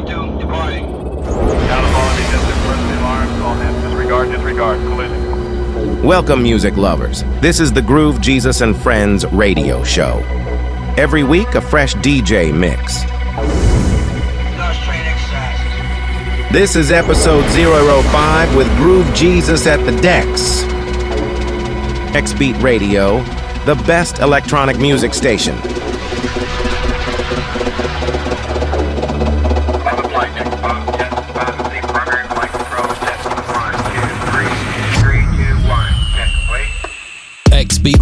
22, departing. Down quality distance, first alarm, all hands disregard, disregard, collision. Welcome, music lovers. This is the Groovegsus and Friends radio show. Every week, a fresh DJ mix. Nurse train exercise. This is episode 005 with Groovegsus at the decks. X-Beat Radio, the best electronic music station.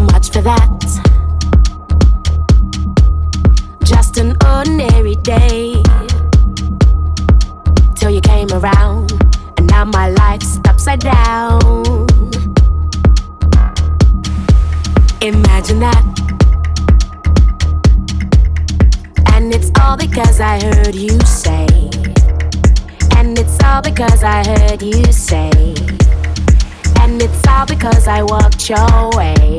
much for that. Just an ordinary day. Till you came around, and now my life's upside down. Imagine that. And it's all because I heard you say. And it's all because I heard you say. And it's all because I walked your way.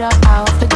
Get your feet up the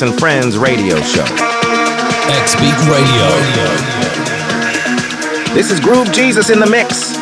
And Friends radio show. X-Beat Radio. This is Groovegsus in the mix.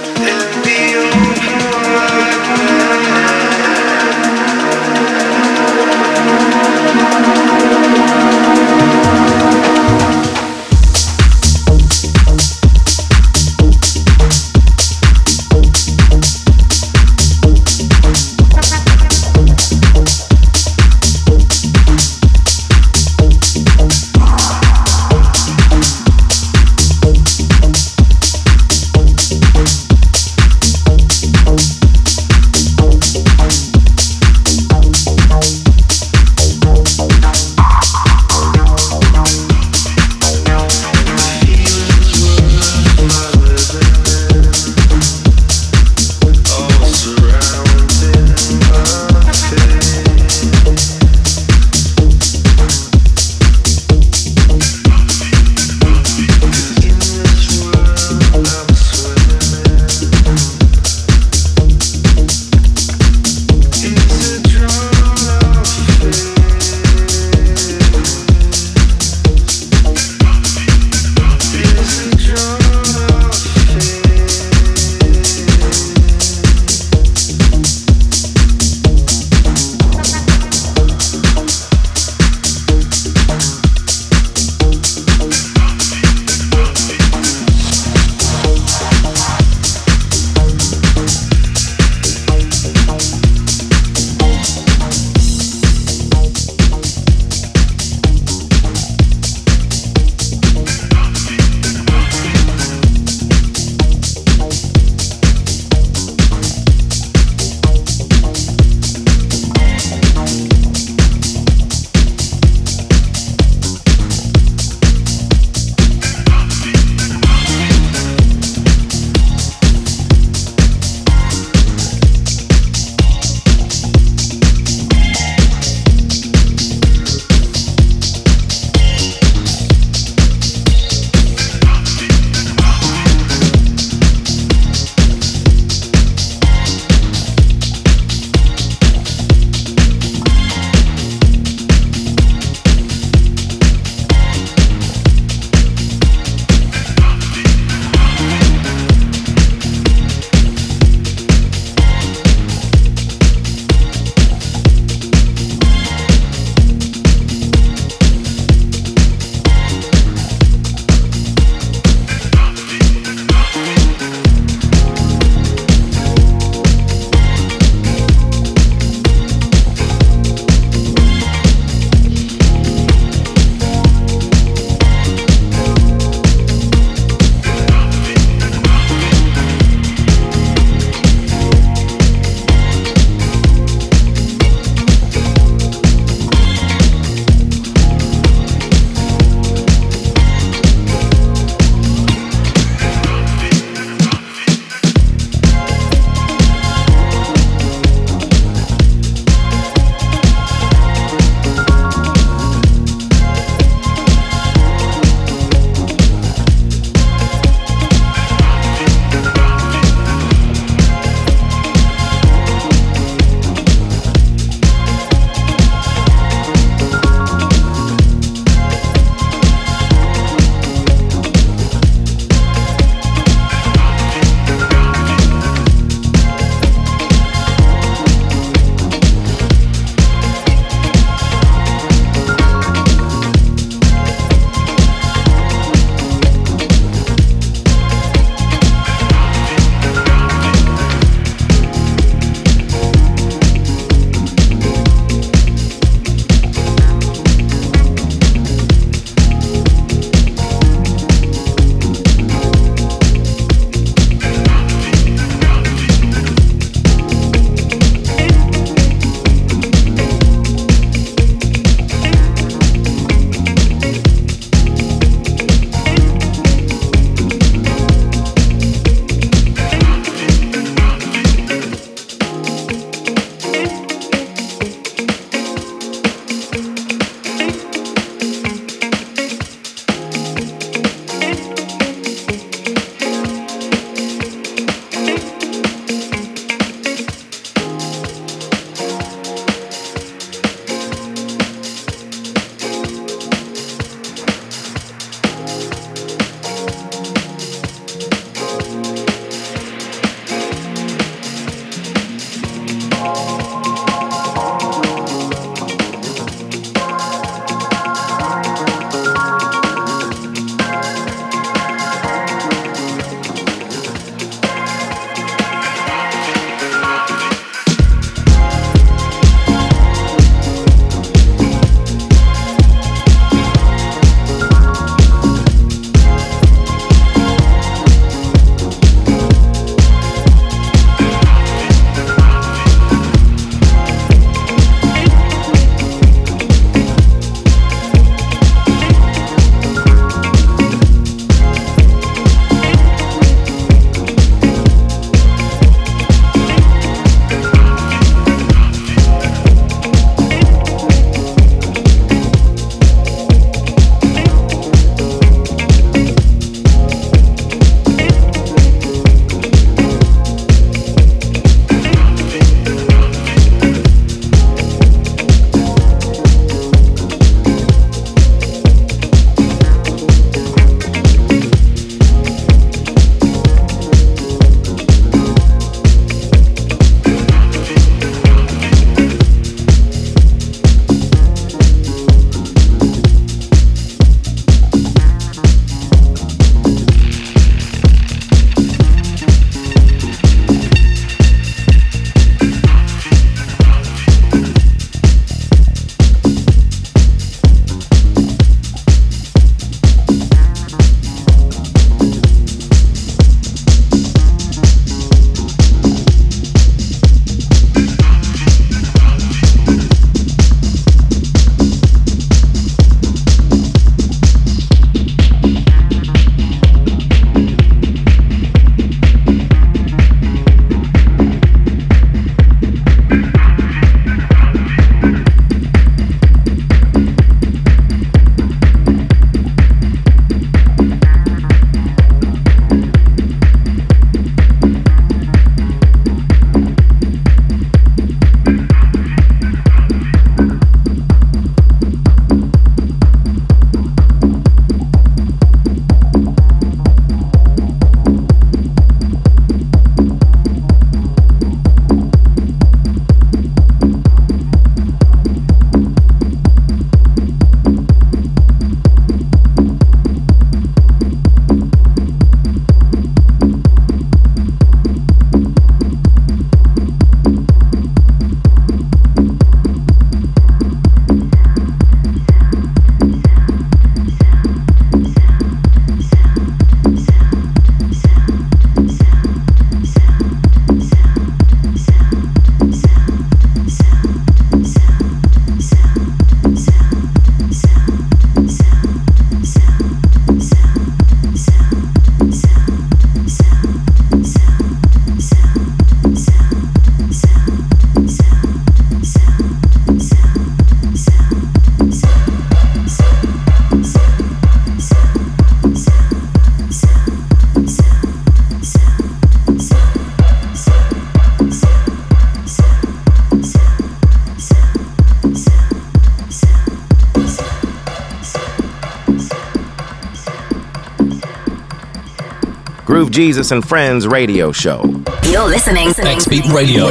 Jesus and Friends radio show. You're listening to X-Beat Radio.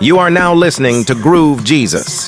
You are now listening to Groovegsus.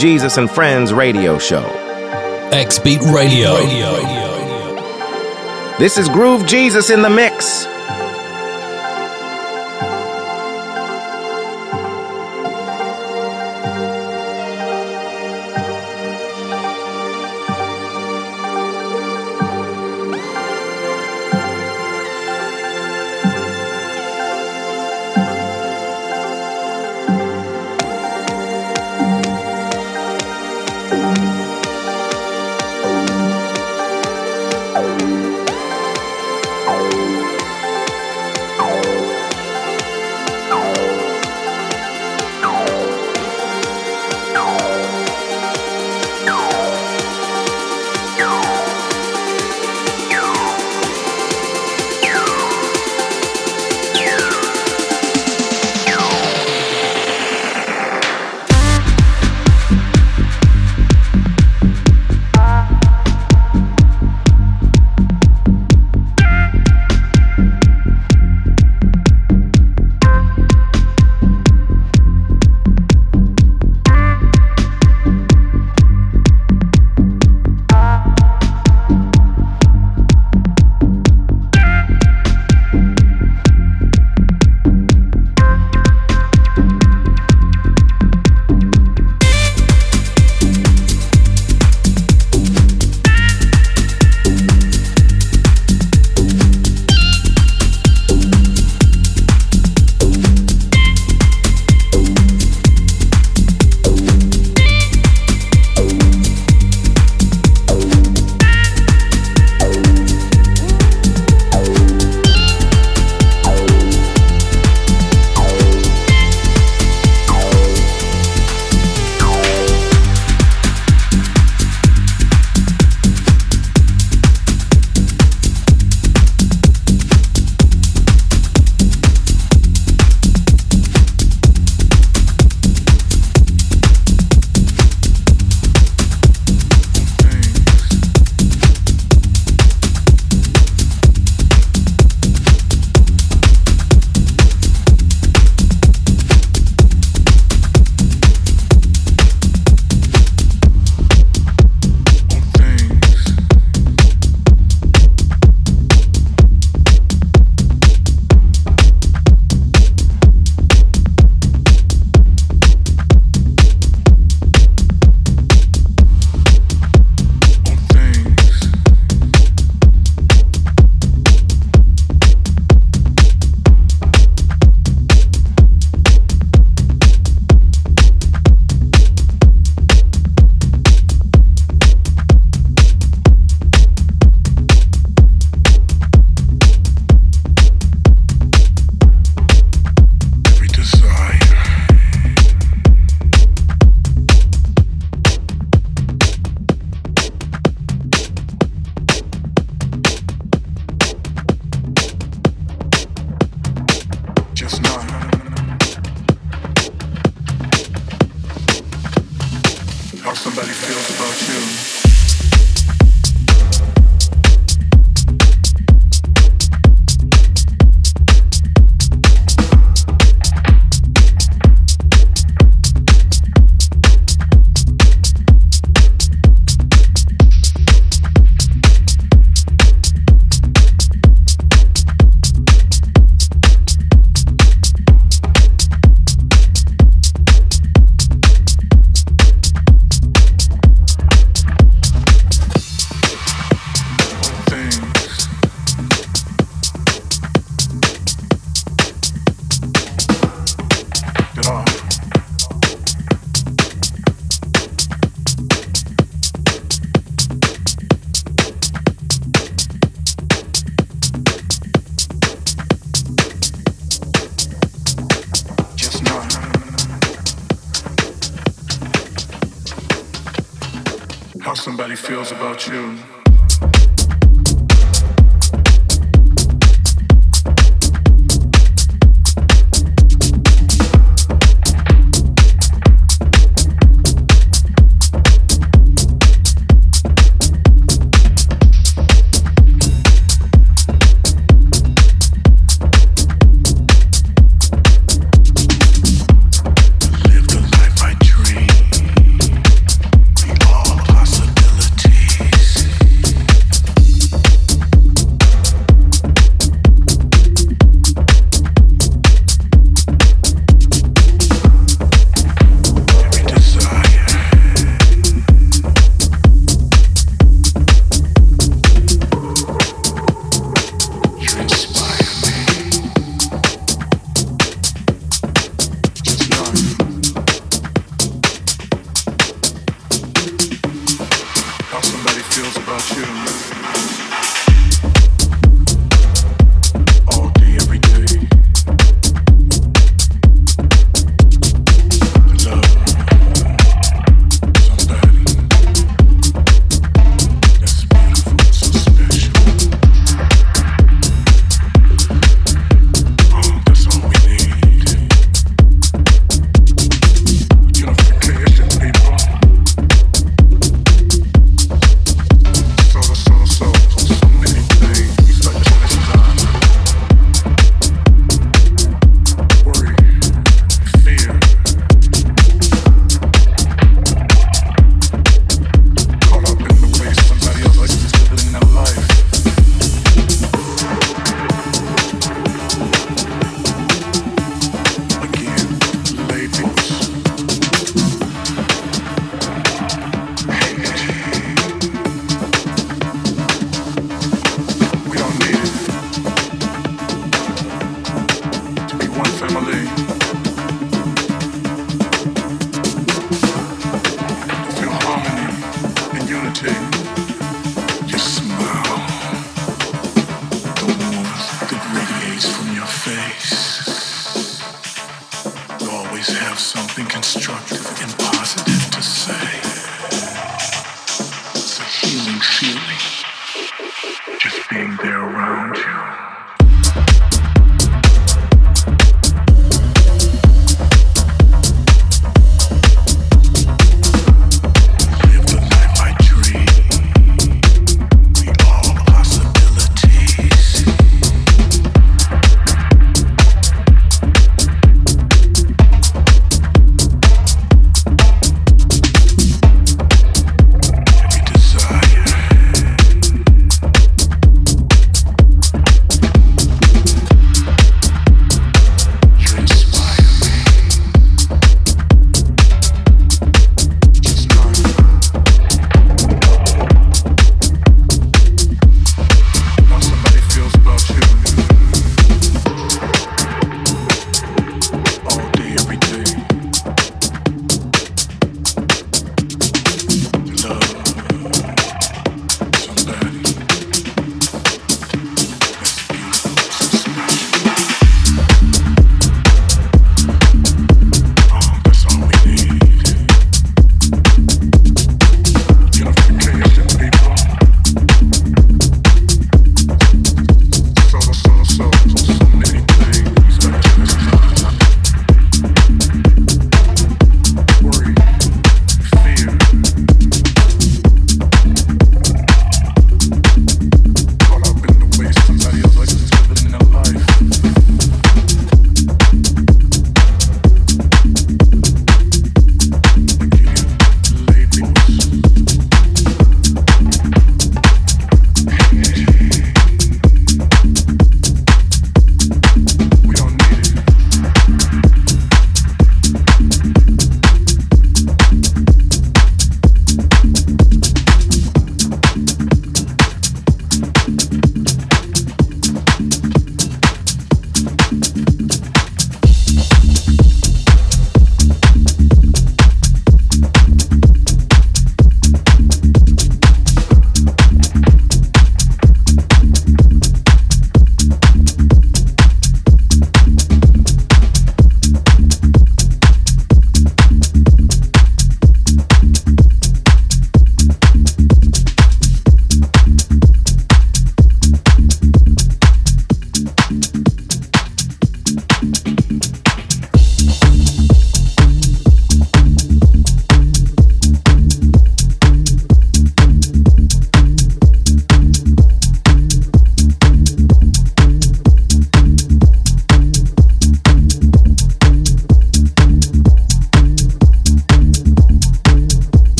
Jesus and Friends radio show. X Beat Radio. This is Groovegsus in the mix.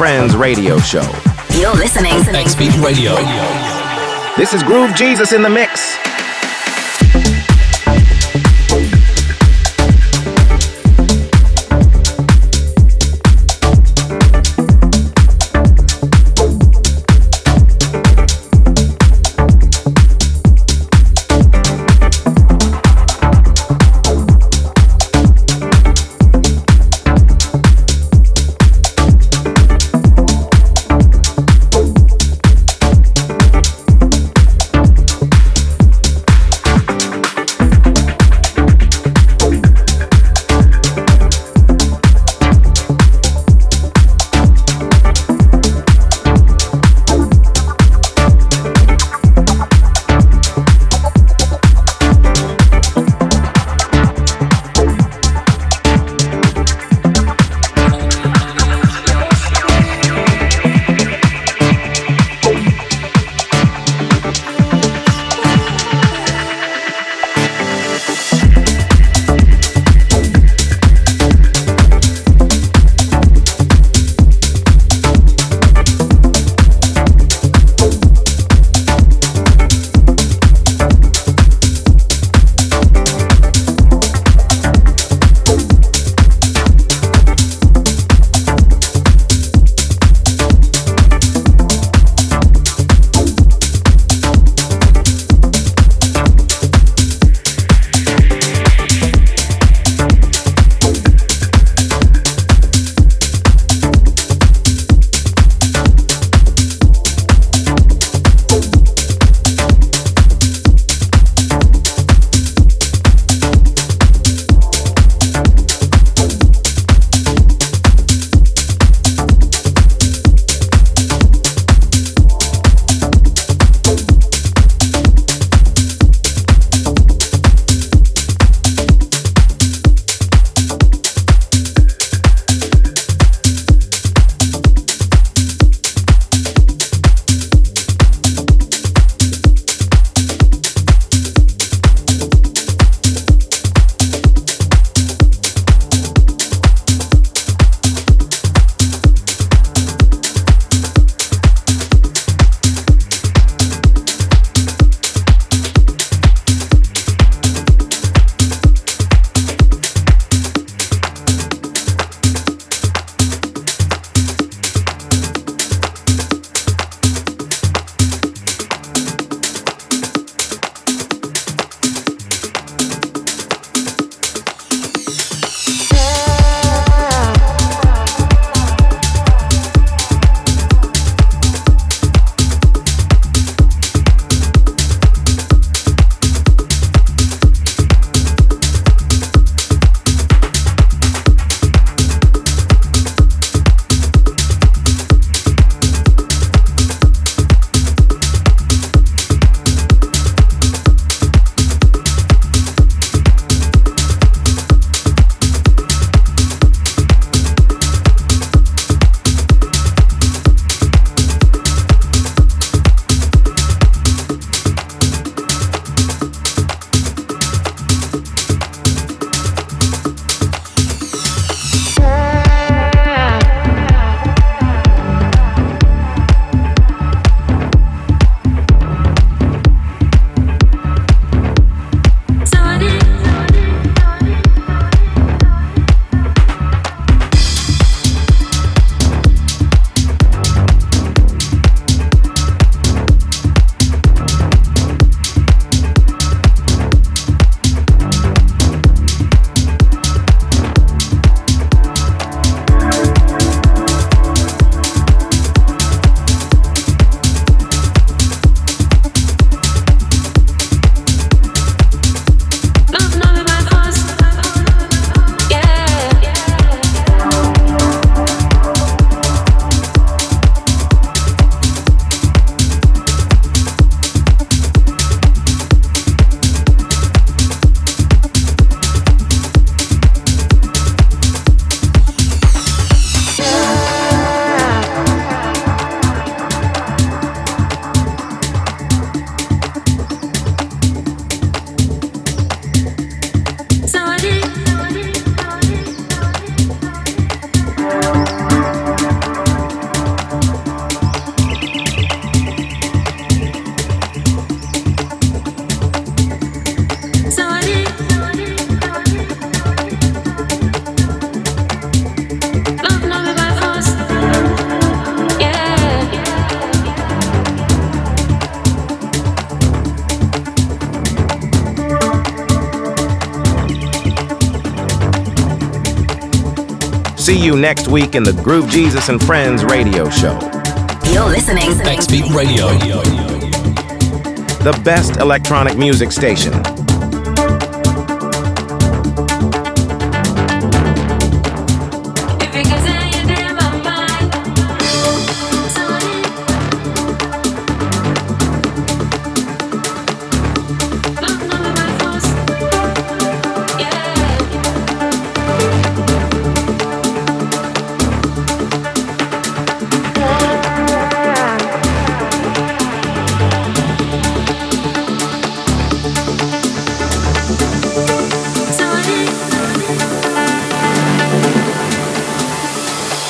Friends radio show. You're listening to X-Beat Radio. This is Groovegsus in the Mix. You next week in the Groovegsus and Friends radio show. You're listening. X Beat Radio. The best electronic music station.